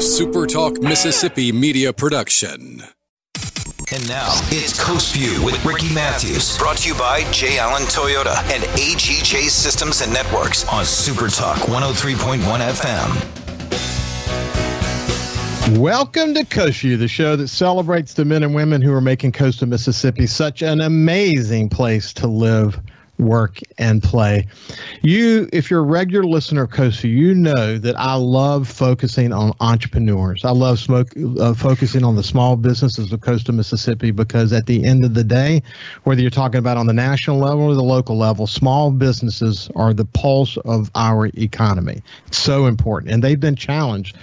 a SuperTalk Mississippi media production. And now it's Coast View with Ricky Matthews, brought to you by J. Allen Toyota and AGJ Systems and Networks on SuperTalk 103.1 FM. Welcome to Coast View, the show that celebrates the men and women who are making coastal Mississippi such an amazing place to live, work, and play. You, if you're a regular listener of you know that I love focusing on entrepreneurs. I love smoke, uh, focusing on the small businesses of coastal Mississippi because at the end of the day, whether you're talking about on the national level or the local level, small businesses are the pulse of our economy. It's so important, and they've been challenged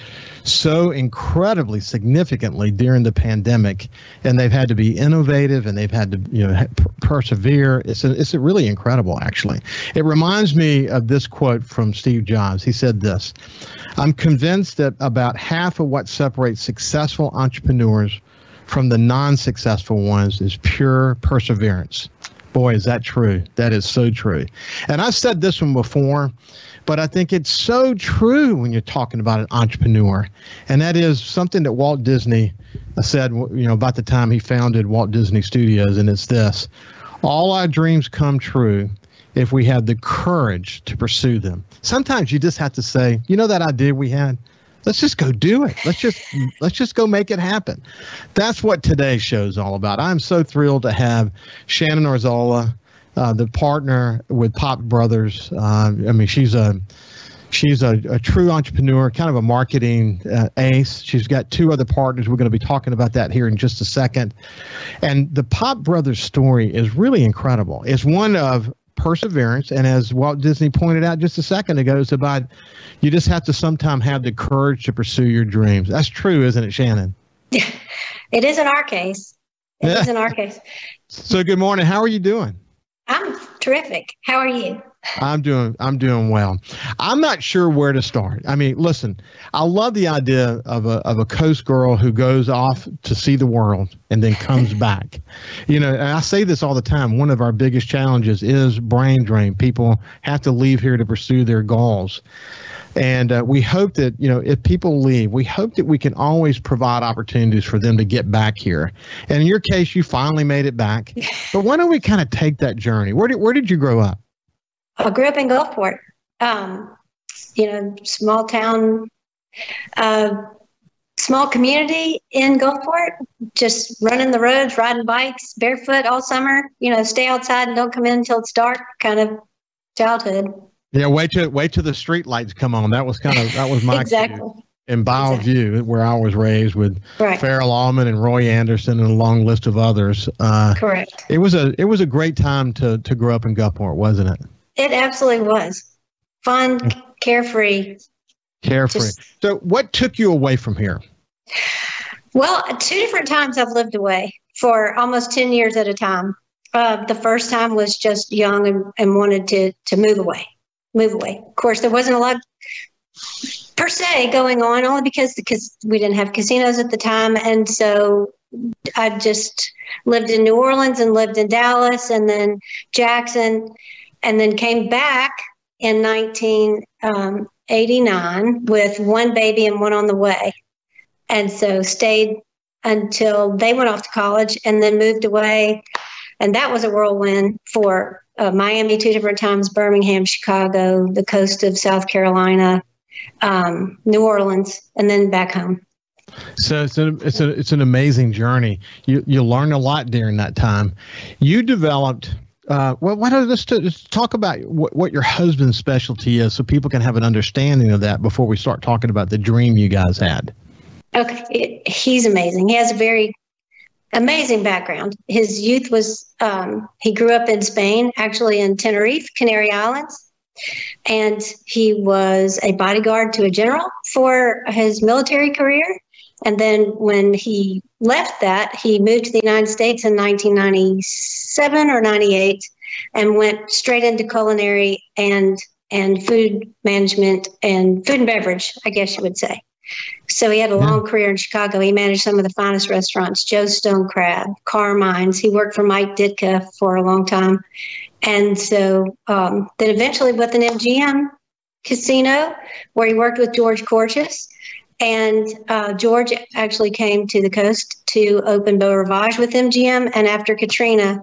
so incredibly significantly during the pandemic, and they've had to be innovative and they've had to you know persevere. It's a, it's a really incredible, actually. It reminds me of this quote from Steve Jobs. He said this: "I'm convinced that about half of what separates successful entrepreneurs." From the non successful ones is pure perseverance. Boy, is that true. That is so true. And I've said this one before, but I think it's so true when you're talking about an entrepreneur. And that is something that Walt Disney said, you know, about the time he founded Walt Disney Studios. And it's this all our dreams come true if we have the courage to pursue them. Sometimes you just have to say, you know, that idea we had? Let's just go do it. Let's just let's just go make it happen. That's what today's show is all about. I'm so thrilled to have Shannon Arzola, uh, the partner with Pop Brothers. Uh, I mean, she's a she's a, a, true entrepreneur, kind of a marketing uh, ace. She's got two other partners. We're going to be talking about that here in just a second. And the Pop Brothers story is really incredible. It's one of perseverance. And as Walt Disney pointed out just a second ago, it's about you just have to sometimes have the courage to pursue your dreams. That's true, isn't it, Shannon? it is in our case. It yeah. is in our case. So, good morning. How are you doing? I'm terrific. How are you? I'm doing I'm doing well. I'm not sure where to start. I mean, listen, I love the idea of a of a coast girl who goes off to see the world and then comes back. You know, and I say this all the time. One of our biggest challenges is brain drain. People have to leave here to pursue their goals. And uh, we hope that, you know, if people leave, we hope that we can always provide opportunities for them to get back here. And in your case, you finally made it back. But why don't we kind of take that journey? Where did, where did you grow up? I grew up in Gulfport, um, you know, small town, uh, small community in Gulfport, just running the roads, riding bikes, barefoot all summer, you know, stay outside and don't come in until it's dark kind of childhood. Yeah, wait till wait till the street lights come on. That was kind of that was my exactly. In Bayou exactly. View, where I was raised with right. Farrell Allman and Roy Anderson and a long list of others. Uh, Correct. It was a it was a great time to to grow up in Gulfport, wasn't it? It absolutely was fun, carefree. Carefree. Just, so, what took you away from here? Well, two different times I've lived away for almost 10 years at a time. Uh, the first time was just young and, and wanted to, to move away, move away. Of course, there wasn't a lot per se going on, only because because we didn't have casinos at the time, and so I just lived in New Orleans and lived in Dallas and then Jackson and then came back in 1989 um, with one baby and one on the way. And so stayed until they went off to college and then moved away. And that was a whirlwind for uh, Miami two different times, Birmingham, Chicago, the coast of South Carolina, um, New Orleans, and then back home. So it's a, it's a, it's an amazing journey. You you learn a lot during that time. You developed uh, well, why don't let's, let's talk about what, what your husband's specialty is, so people can have an understanding of that before we start talking about the dream you guys had. Okay, he's amazing. He has a very amazing background. His youth was um, he grew up in Spain, actually in Tenerife, Canary Islands, and he was a bodyguard to a general for his military career. And then when he left that, he moved to the United States in 1997 or 98 and went straight into culinary and and food management and food and beverage, I guess you would say. So he had a long career in Chicago. He managed some of the finest restaurants, Joe Stone Crab, Carmine's. He worked for Mike Ditka for a long time. And so um, then eventually with an MGM casino where he worked with George Corchis And uh, George actually came to the coast to open Beau Rivage with MGM. And after Katrina,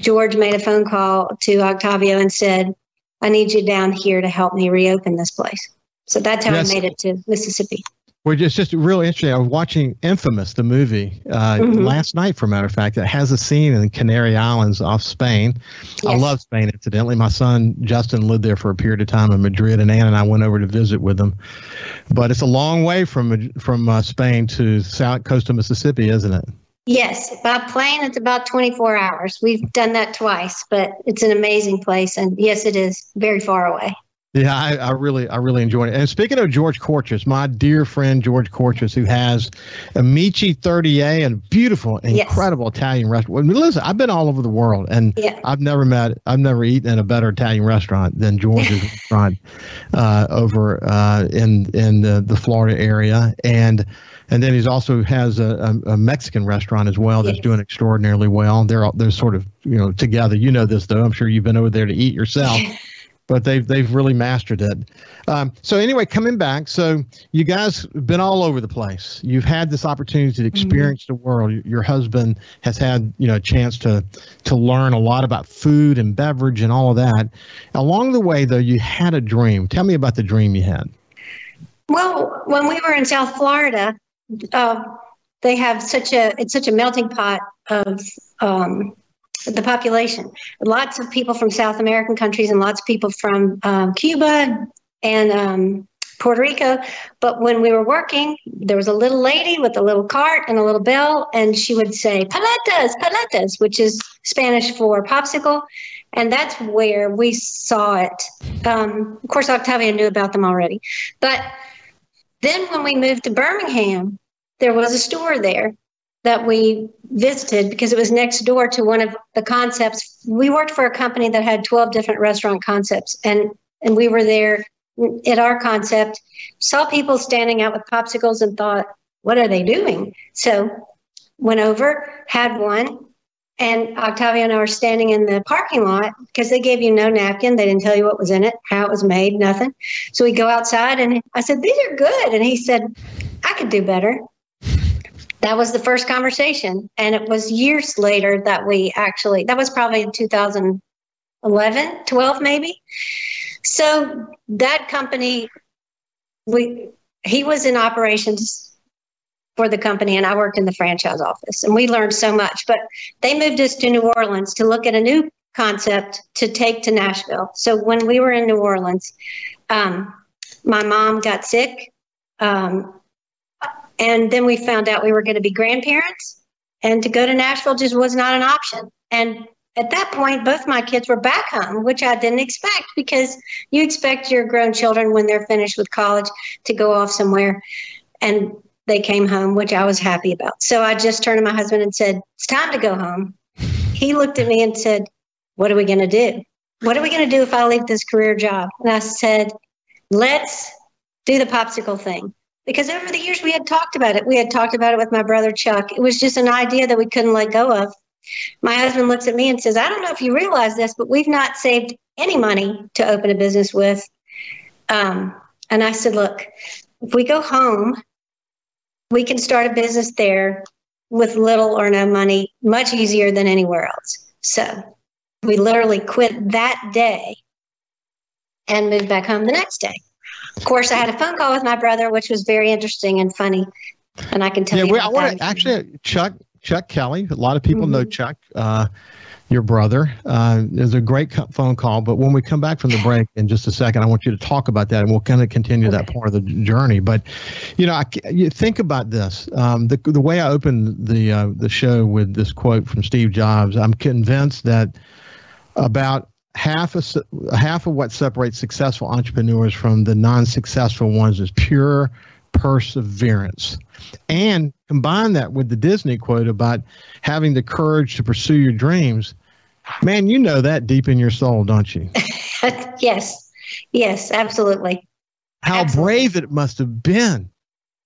George made a phone call to Octavio and said, I need you down here to help me reopen this place. So that's how yes. I made it to Mississippi. Well, it's just really interesting. I was watching Infamous, the movie, uh, mm-hmm. last night, for a matter of fact. It has a scene in Canary Islands off Spain. Yes. I love Spain, incidentally. My son, Justin, lived there for a period of time in Madrid, and Ann and I went over to visit with them. But it's a long way from from uh, Spain to south coast of Mississippi, isn't it? Yes, by plane, it's about 24 hours. We've done that twice, but it's an amazing place. And yes, it is very far away. Yeah, I, I, really, I really enjoyed it. And speaking of George Corchis, my dear friend George Corchis, who has Amici 30A and beautiful, incredible yes. Italian restaurant. I mean, listen, I've been all over the world, and yeah. I've never met, I've never eaten in a better Italian restaurant than George's restaurant uh, over uh, in in the, the Florida area, and and then he's also has a, a, a Mexican restaurant as well that's yes. doing extraordinarily well. They're all, they're sort of you know together. You know this though. I'm sure you've been over there to eat yourself. but they've they've really mastered it. Um, so anyway, coming back, so you guys have been all over the place. You've had this opportunity to mm-hmm. experience mm-hmm. the world. Your husband has had you know a chance to to learn a lot about food and beverage and all of that. Along the way, though, you had a dream. Tell me about the dream you had. Well, when we were in South Florida, uh, they have such a it's such a melting pot of um, the population. Lots of people from South American countries and lots of people from um, Cuba and um, Puerto Rico. But when we were working, there was a little lady with a little cart and a little bell, and she would say paletas, paletas, which is Spanish for popsicle. And that's where we saw it. Um, of course, Octavio knew about them already. But then when we moved to Birmingham, there was a store there that we visited because it was next door to one of the concepts. We worked for a company that had 12 different restaurant concepts, and, and we were there at our concept, saw people standing out with popsicles and thought, what are they doing? So went over, had one, and Octavio and I were standing in the parking lot because they gave you no napkin. They didn't tell you what was in it, how it was made, nothing. So we go outside and I said, These are good. And he said, I could do better that was the first conversation. And it was years later that we actually, that was probably in 2011, 12 maybe. So that company, we, he was in operations for the company and I worked in the franchise office and we learned so much, but they moved us to New Orleans to look at a new concept to take to Nashville. So when we were in New Orleans, um, my mom got sick. Um, and then we found out we were going to be grandparents, and to go to Nashville just was not an option. And at that point, both my kids were back home, which I didn't expect because you expect your grown children when they're finished with college to go off somewhere. And they came home, which I was happy about. So I just turned to my husband and said, It's time to go home. He looked at me and said, What are we going to do? What are we going to do if I leave this career job? And I said, Let's do the popsicle thing because over the years we had talked about it. We had talked about it with my brother Chuck. It was just an idea that we couldn't let go of. My husband looks at me and says, I don't know if you realize this, but we've not saved any money to open a business with. Um, and I said, Look, if we go home, we can start a business there with little or no money, much easier than anywhere else. So we literally quit that day and moved back home the next day. Of course, I had a phone call with my brother, which was very interesting and funny. And I can tell yeah, you. Yeah, I want to actually, Chuck, Chuck Kelly. A lot of people mm-hmm. know Chuck, uh, your brother. Uh, is a great phone call. But when we come back from the break in just a second, I want you to talk about that, and we'll kind of continue okay. that part of the journey. But you know, I, you think about this. Um, the the way I opened the uh, the show with this quote from Steve Jobs, I'm convinced that about half of half of what separates successful entrepreneurs from the non-successful ones is pure perseverance. And combine that with the disney quote about having the courage to pursue your dreams man you know that deep in your soul don't you? Yes. Yes absolutely. How absolutely. brave it must have been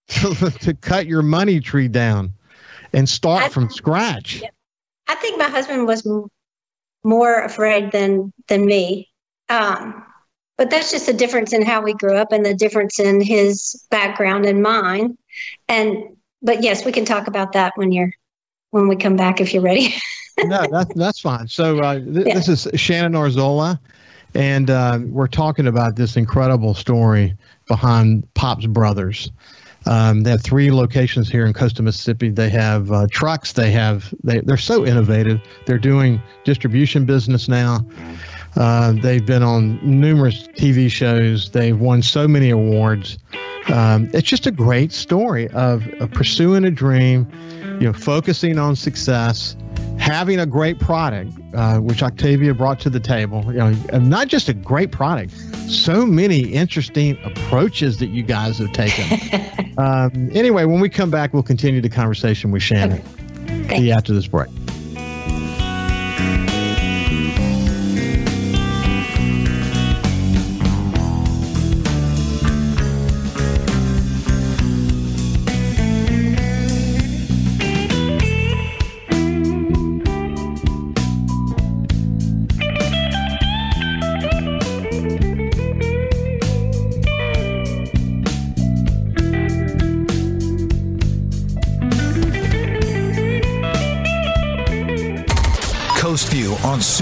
to, to, cut your money tree down and start I, from scratch. I think my husband was more afraid than than me. Um, but that's just the difference in how we grew up and the difference in his background and mine. And but yes, we can talk about that when you're when we come back if you're ready. no, that's that's fine. So uh, th- yeah. this is Shannon Arzola, and uh, we're talking about this incredible story behind Pop's Brothers. Um, they have three locations here in Coastal Mississippi. They have uh, trucks. They have they they're so innovative. They're doing distribution business now. Uh, they've been on numerous TV shows. They've won so many awards. Um, it's just a great story of, of, pursuing a dream, you know, focusing on success, having a great product, uh, which Octavio brought to the table. You know, and not just a great product, so many interesting approaches that you guys have taken. um, anyway, when we come back, we'll continue the conversation with Shannon. Okay. See you after this break.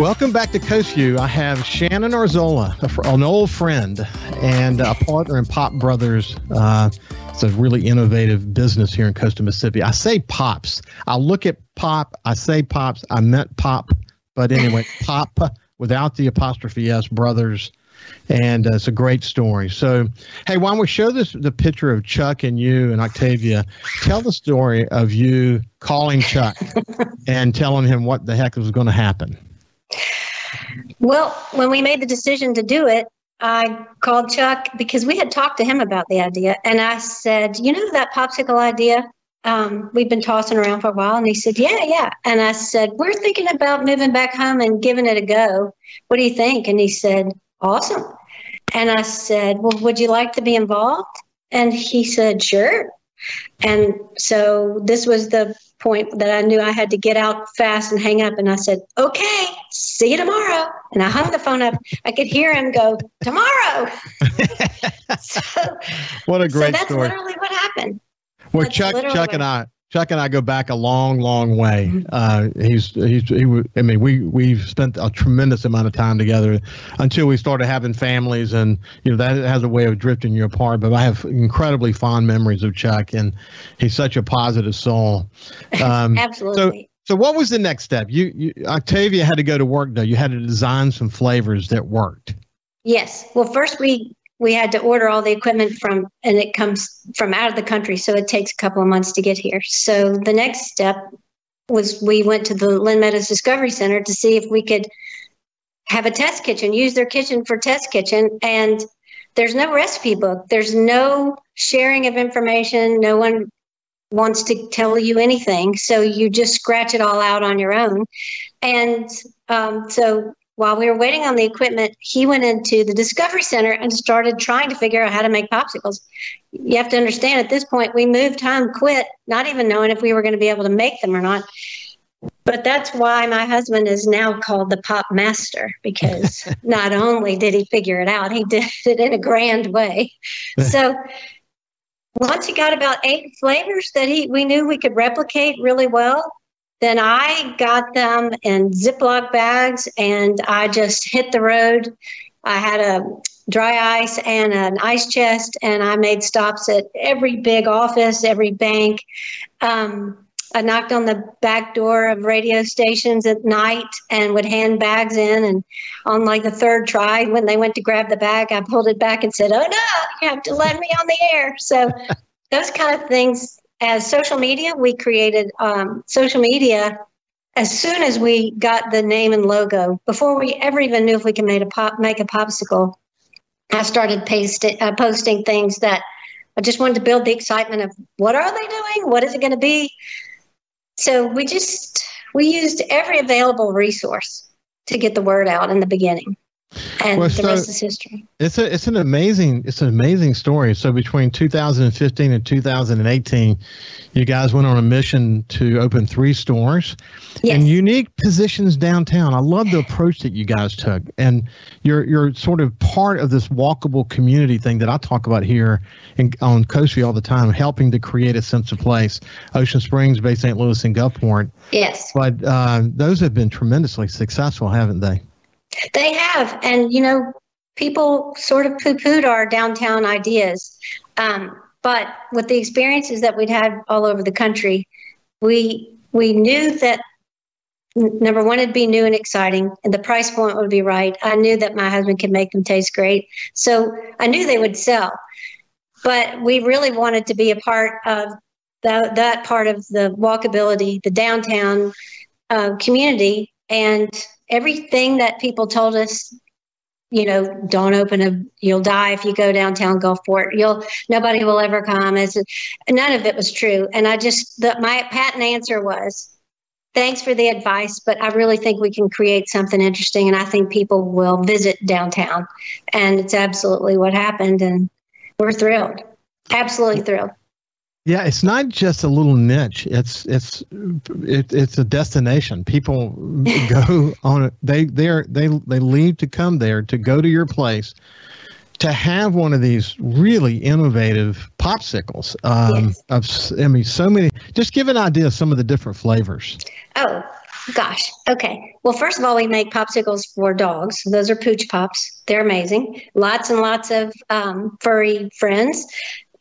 Welcome back to Coast View. I have Shannon Arzola, an old friend and a partner in Pop Brothers. Uh, it's a really innovative business here in Coastal Mississippi. I say pops. I look at pop. I say pops. I meant pop, but anyway, pop without the apostrophe s. Brothers, and uh, it's a great story. So, hey, why don't we show this the picture of Chuck and you and Octavio? Tell the story of you calling Chuck and telling him what the heck was going to happen. Well, when we made the decision to do it, I called Chuck because we had talked to him about the idea. And I said, You know, that popsicle idea um, we've been tossing around for a while? And he said, Yeah, yeah. And I said, We're thinking about moving back home and giving it a go. What do you think? And he said, Awesome. And I said, Well, would you like to be involved? And he said, Sure. And so this was the point that I knew I had to get out fast and hang up. And I said, okay, see you tomorrow. And I hung the phone up. I could hear him go, tomorrow. so, what a great so that's story. literally what happened. Well, that's Chuck, Chuck and I, Chuck and I go back a long, long way. Mm-hmm. Uh, he's he's he. I mean, we we've spent a tremendous amount of time together until we started having families, and you know that has a way of drifting you apart. But I have incredibly fond memories of Chuck, and he's such a positive soul. Um, Absolutely. So, so what was the next step? You, you Octavio had to go to work though. You had to design some flavors that worked. Yes. Well, first we we had to order all the equipment from and it comes from out of the country so it takes a couple of months to get here so the next step was we went to the lynn meadows discovery center to see if we could have a test kitchen use their kitchen for test kitchen and there's no recipe book there's no sharing of information no one wants to tell you anything so you just scratch it all out on your own and um, so while we were waiting on the equipment, he went into the Discovery Center and started trying to figure out how to make popsicles. You have to understand at this point, we moved home, quit, not even knowing if we were going to be able to make them or not. But that's why my husband is now called the pop master because not only did he figure it out, he did it in a grand way. so once he got about eight flavors that he we knew we could replicate really well, then I got them in Ziploc bags and I just hit the road. I had a dry ice and an ice chest, and I made stops at every big office, every bank. Um, I knocked on the back door of radio stations at night and would hand bags in. And on like the third try, when they went to grab the bag, I pulled it back and said, Oh no, you have to let me on the air. So those kind of things as social media, we created um, social media as soon as we got the name and logo, before we ever even knew if we could make a pop, make a popsicle. I started pasting, uh, posting things that I just wanted to build the excitement of what are they doing? What is it going to be? So we just we used every available resource to get the word out in the beginning and well, the so rest is history. It's a it's an amazing it's an amazing story. So between 2015 and 2018, you guys went on a mission to open three stores yes. in unique positions downtown. I love the approach that you guys took, and you're you're sort of part of this walkable community thing that I talk about here in, on Coastview all the time, helping to create a sense of place. Ocean Springs, Bay St. Louis, and Gulfport. Yes, but uh, those have been tremendously successful, haven't they? They have. And, you know, people sort of poo pooed our downtown ideas. Um, but with the experiences that we'd had all over the country, we we knew that number one it'd be new and exciting and the price point would be right i knew that my husband could make them taste great so i knew they would sell but we really wanted to be a part of that, that part of the walkability the downtown uh, community and everything that people told us you know, don't open a, you'll die if you go downtown Gulfport. You'll, nobody will ever come. As none of it was true. And I just, the, my patent answer was, thanks for the advice, but I really think we can create something interesting. And I think people will visit downtown. And it's absolutely what happened. And we're thrilled. Absolutely thrilled. Yeah, it's not just a little niche. It's it's it, it's a destination. People go on it. They they they they leave to come there to go to your place to have one of these really innovative popsicles. Um, yes. I mean, so many. Just give an idea of some of the different flavors. Oh gosh. Okay. Well, first of all, we make popsicles for dogs. Those are pooch pops. They're amazing. Lots and lots of um, furry friends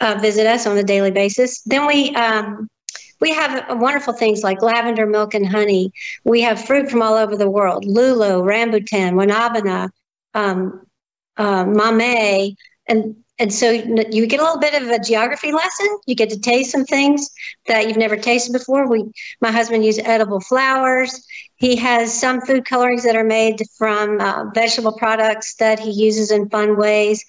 uh, visit us on a daily basis. Then we um, we have wonderful things like lavender milk and honey. We have fruit from all over the world: lulo, rambutan, guanabana, um, uh, mamey, and and so you get a little bit of a geography lesson. You get to taste some things that you've never tasted before. We, my husband uses edible flowers. He has some food colorings that are made from uh, vegetable products that he uses in fun ways.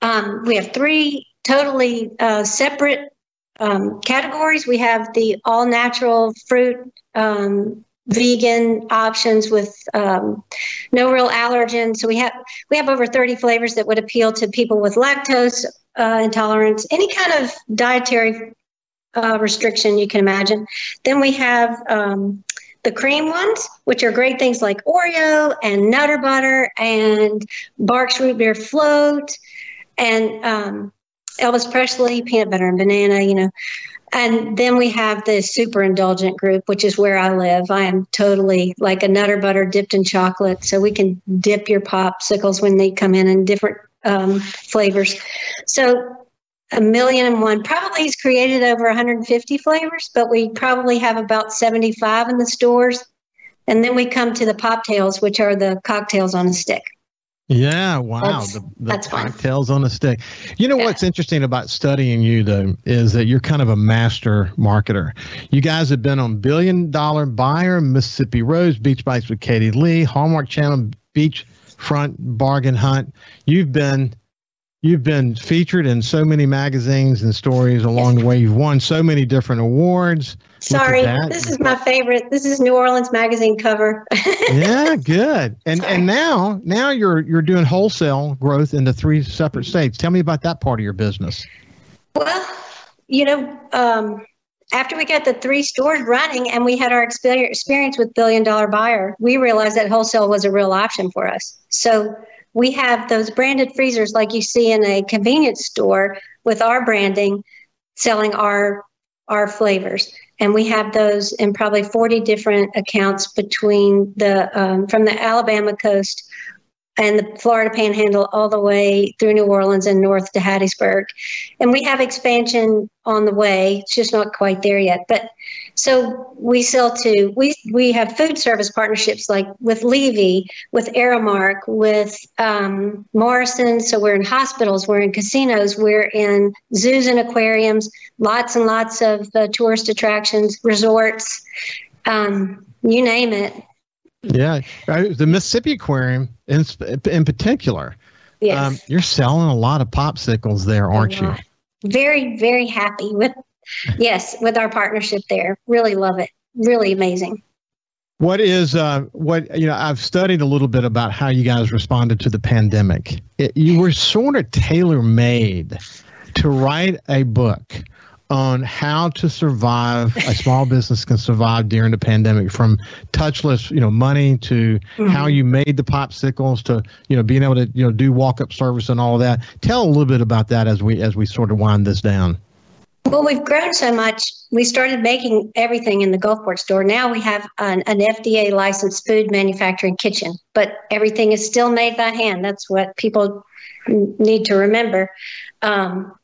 Um, we have three totally uh, separate um, categories. We have the all natural fruit, um, vegan options with um, no real allergens. So we have we have over 30 flavors that would appeal to people with lactose uh, intolerance, any kind of dietary uh, restriction you can imagine. Then we have um, the cream ones, which are great things like Oreo and Nutter Butter and Barq's Root Beer Float and um, Elvis Presley, peanut butter and banana, you know. And then we have the super indulgent group, which is where I live. I am totally like a nutter butter dipped in chocolate. So we can dip your popsicles when they come in in different um, flavors. So a million and one probably has created over 150 flavors, but we probably have about 75 in the stores. And then we come to the poptails, which are the cocktails on a stick. Yeah, wow. That's, the, the cocktails fun. on a stick. You know yeah. what's interesting about studying you though is that you're kind of a master marketer. You guys have been on Billion Dollar Buyer, Mississippi Roads, Beach Bites with Katie Lee, Hallmark Channel, Beach Front Bargain Hunt. You've been you've been featured in so many magazines and stories along the way. You've won so many different awards. Sorry, this is my favorite. This is New Orleans magazine cover. yeah, good. And Sorry. and now now you're you're doing wholesale growth into three separate states. Tell me about that part of your business. Well, you know, um, after we got the three stores running and we had our experience with billion dollar buyer, we realized that wholesale was a real option for us. So we have those branded freezers like you see in a convenience store with our branding selling our our flavors. And we have those in probably 40 different accounts between the um, from the alabama coast and the Florida Panhandle all the way through New Orleans and north to Hattiesburg. And we have expansion on the way. It's just not quite there yet. But so we sell to we we have food service partnerships like with Levy, with Aramark, with um, Morrison. So we're in hospitals, we're in casinos, we're in zoos and aquariums, lots and lots of uh, tourist attractions, resorts, um, you name it. Yeah, the Mississippi Aquarium in in particular. Yes. Um, you're selling a lot of popsicles there, aren't you? Very, very happy with, yes, with our partnership there. Really love it. Really amazing. What is uh, what you know? I've studied a little bit about how you guys responded to the pandemic. It, you were sort of tailor made to write a book on how to survive a small business can survive during the pandemic from touchless you know money to mm-hmm. how you made the popsicles to you know being able to you know do walk up service and all of that. Tell a little bit about that as we as we sort of wind this down. Well we've grown so much. We started making everything in the gulfport store. Now we have an, an fda licensed food manufacturing kitchen but everything is still made by hand. That's what people need to remember. Um,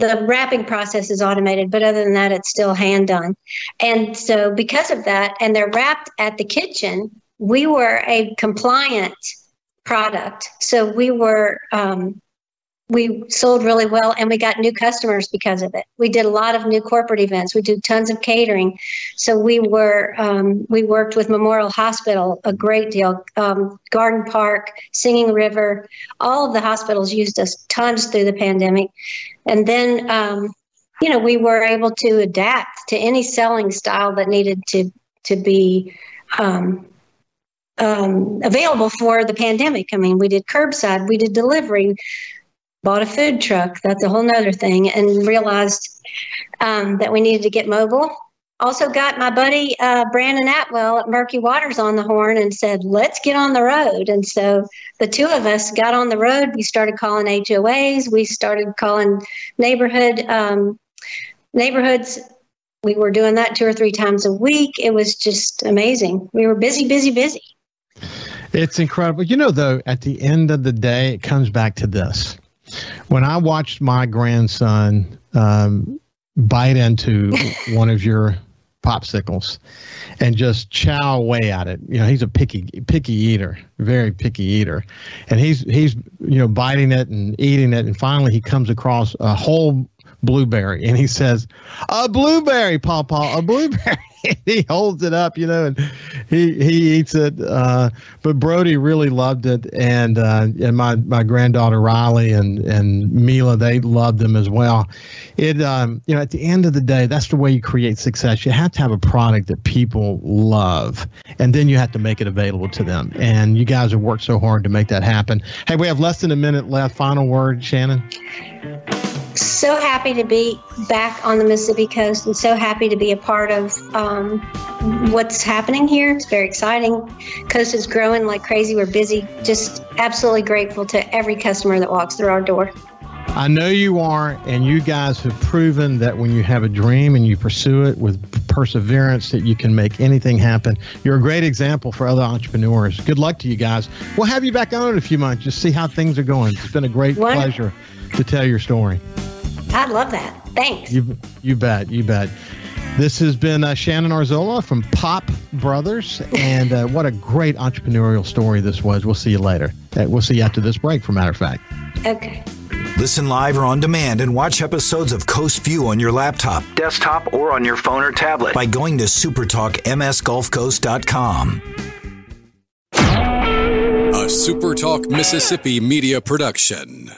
the wrapping process is automated, but other than that, it's still hand done. And so, because of that, and they're wrapped at the kitchen, we were a compliant product. So we were um, we sold really well and we got new customers because of it. We did a lot of new corporate events. We did tons of catering. So we were um, we worked with Memorial Hospital a great deal, um, Garden Park, Singing River. All of the hospitals used us tons through the pandemic, and then um, you know we were able to adapt to any selling style that needed to to be. Um, um, available for the pandemic. I mean, we did curbside, we did delivery, bought a food truck. That's a whole nother thing, and realized um, that we needed to get mobile. Also, got my buddy uh, Brandon Atwell at Murky Waters on the horn and said, "Let's get on the road." And so the two of us got on the road. We started calling HOAs. We started calling neighborhood um, neighborhoods. We were doing that two or three times a week. It was just amazing. We were busy, busy, busy. It's incredible. You know, though, at the end of the day, it comes back to this when I watched my grandson um, bite into one of your popsicles and just chow away at it. You know, he's a picky picky eater, very picky eater. And he's he's you know biting it and eating it and finally he comes across a whole blueberry and he says, "A blueberry, Papa, a blueberry." he holds it up, you know, and he he eats it. Uh, but Brody really loved it, and uh, and my my granddaughter Riley and and Mila they loved them as well. It um, you know at the end of the day, that's the way you create success. You have to have a product that people love, and then you have to make it available to them. And you guys have worked so hard to make that happen. Hey, we have less than a minute left. Final word, Shannon so happy to be back on the Mississippi coast and so happy to be a part of um, what's happening here. It's very exciting. Coast is growing like crazy. We're busy. Just absolutely grateful to every customer that walks through our door. I know you are, and you guys have proven that when you have a dream and you pursue it with perseverance, that you can make anything happen. You're a great example for other entrepreneurs. Good luck to you guys. We'll have you back on in a few months, just see how things are going. It's been a great Wonderful. pleasure to tell your story. I'd love that. Thanks. You, you bet. You bet. This has been uh, Shannon Arzola from Pop Brothers, and uh, what a great entrepreneurial story this was. We'll see you later. Uh, we'll see you after this break, for matter of fact. Okay. Listen live or on demand and watch episodes of Coast View on your laptop, desktop, or on your phone or tablet by going to supertalkmsgulfcoast.com. A SuperTalk Mississippi media production.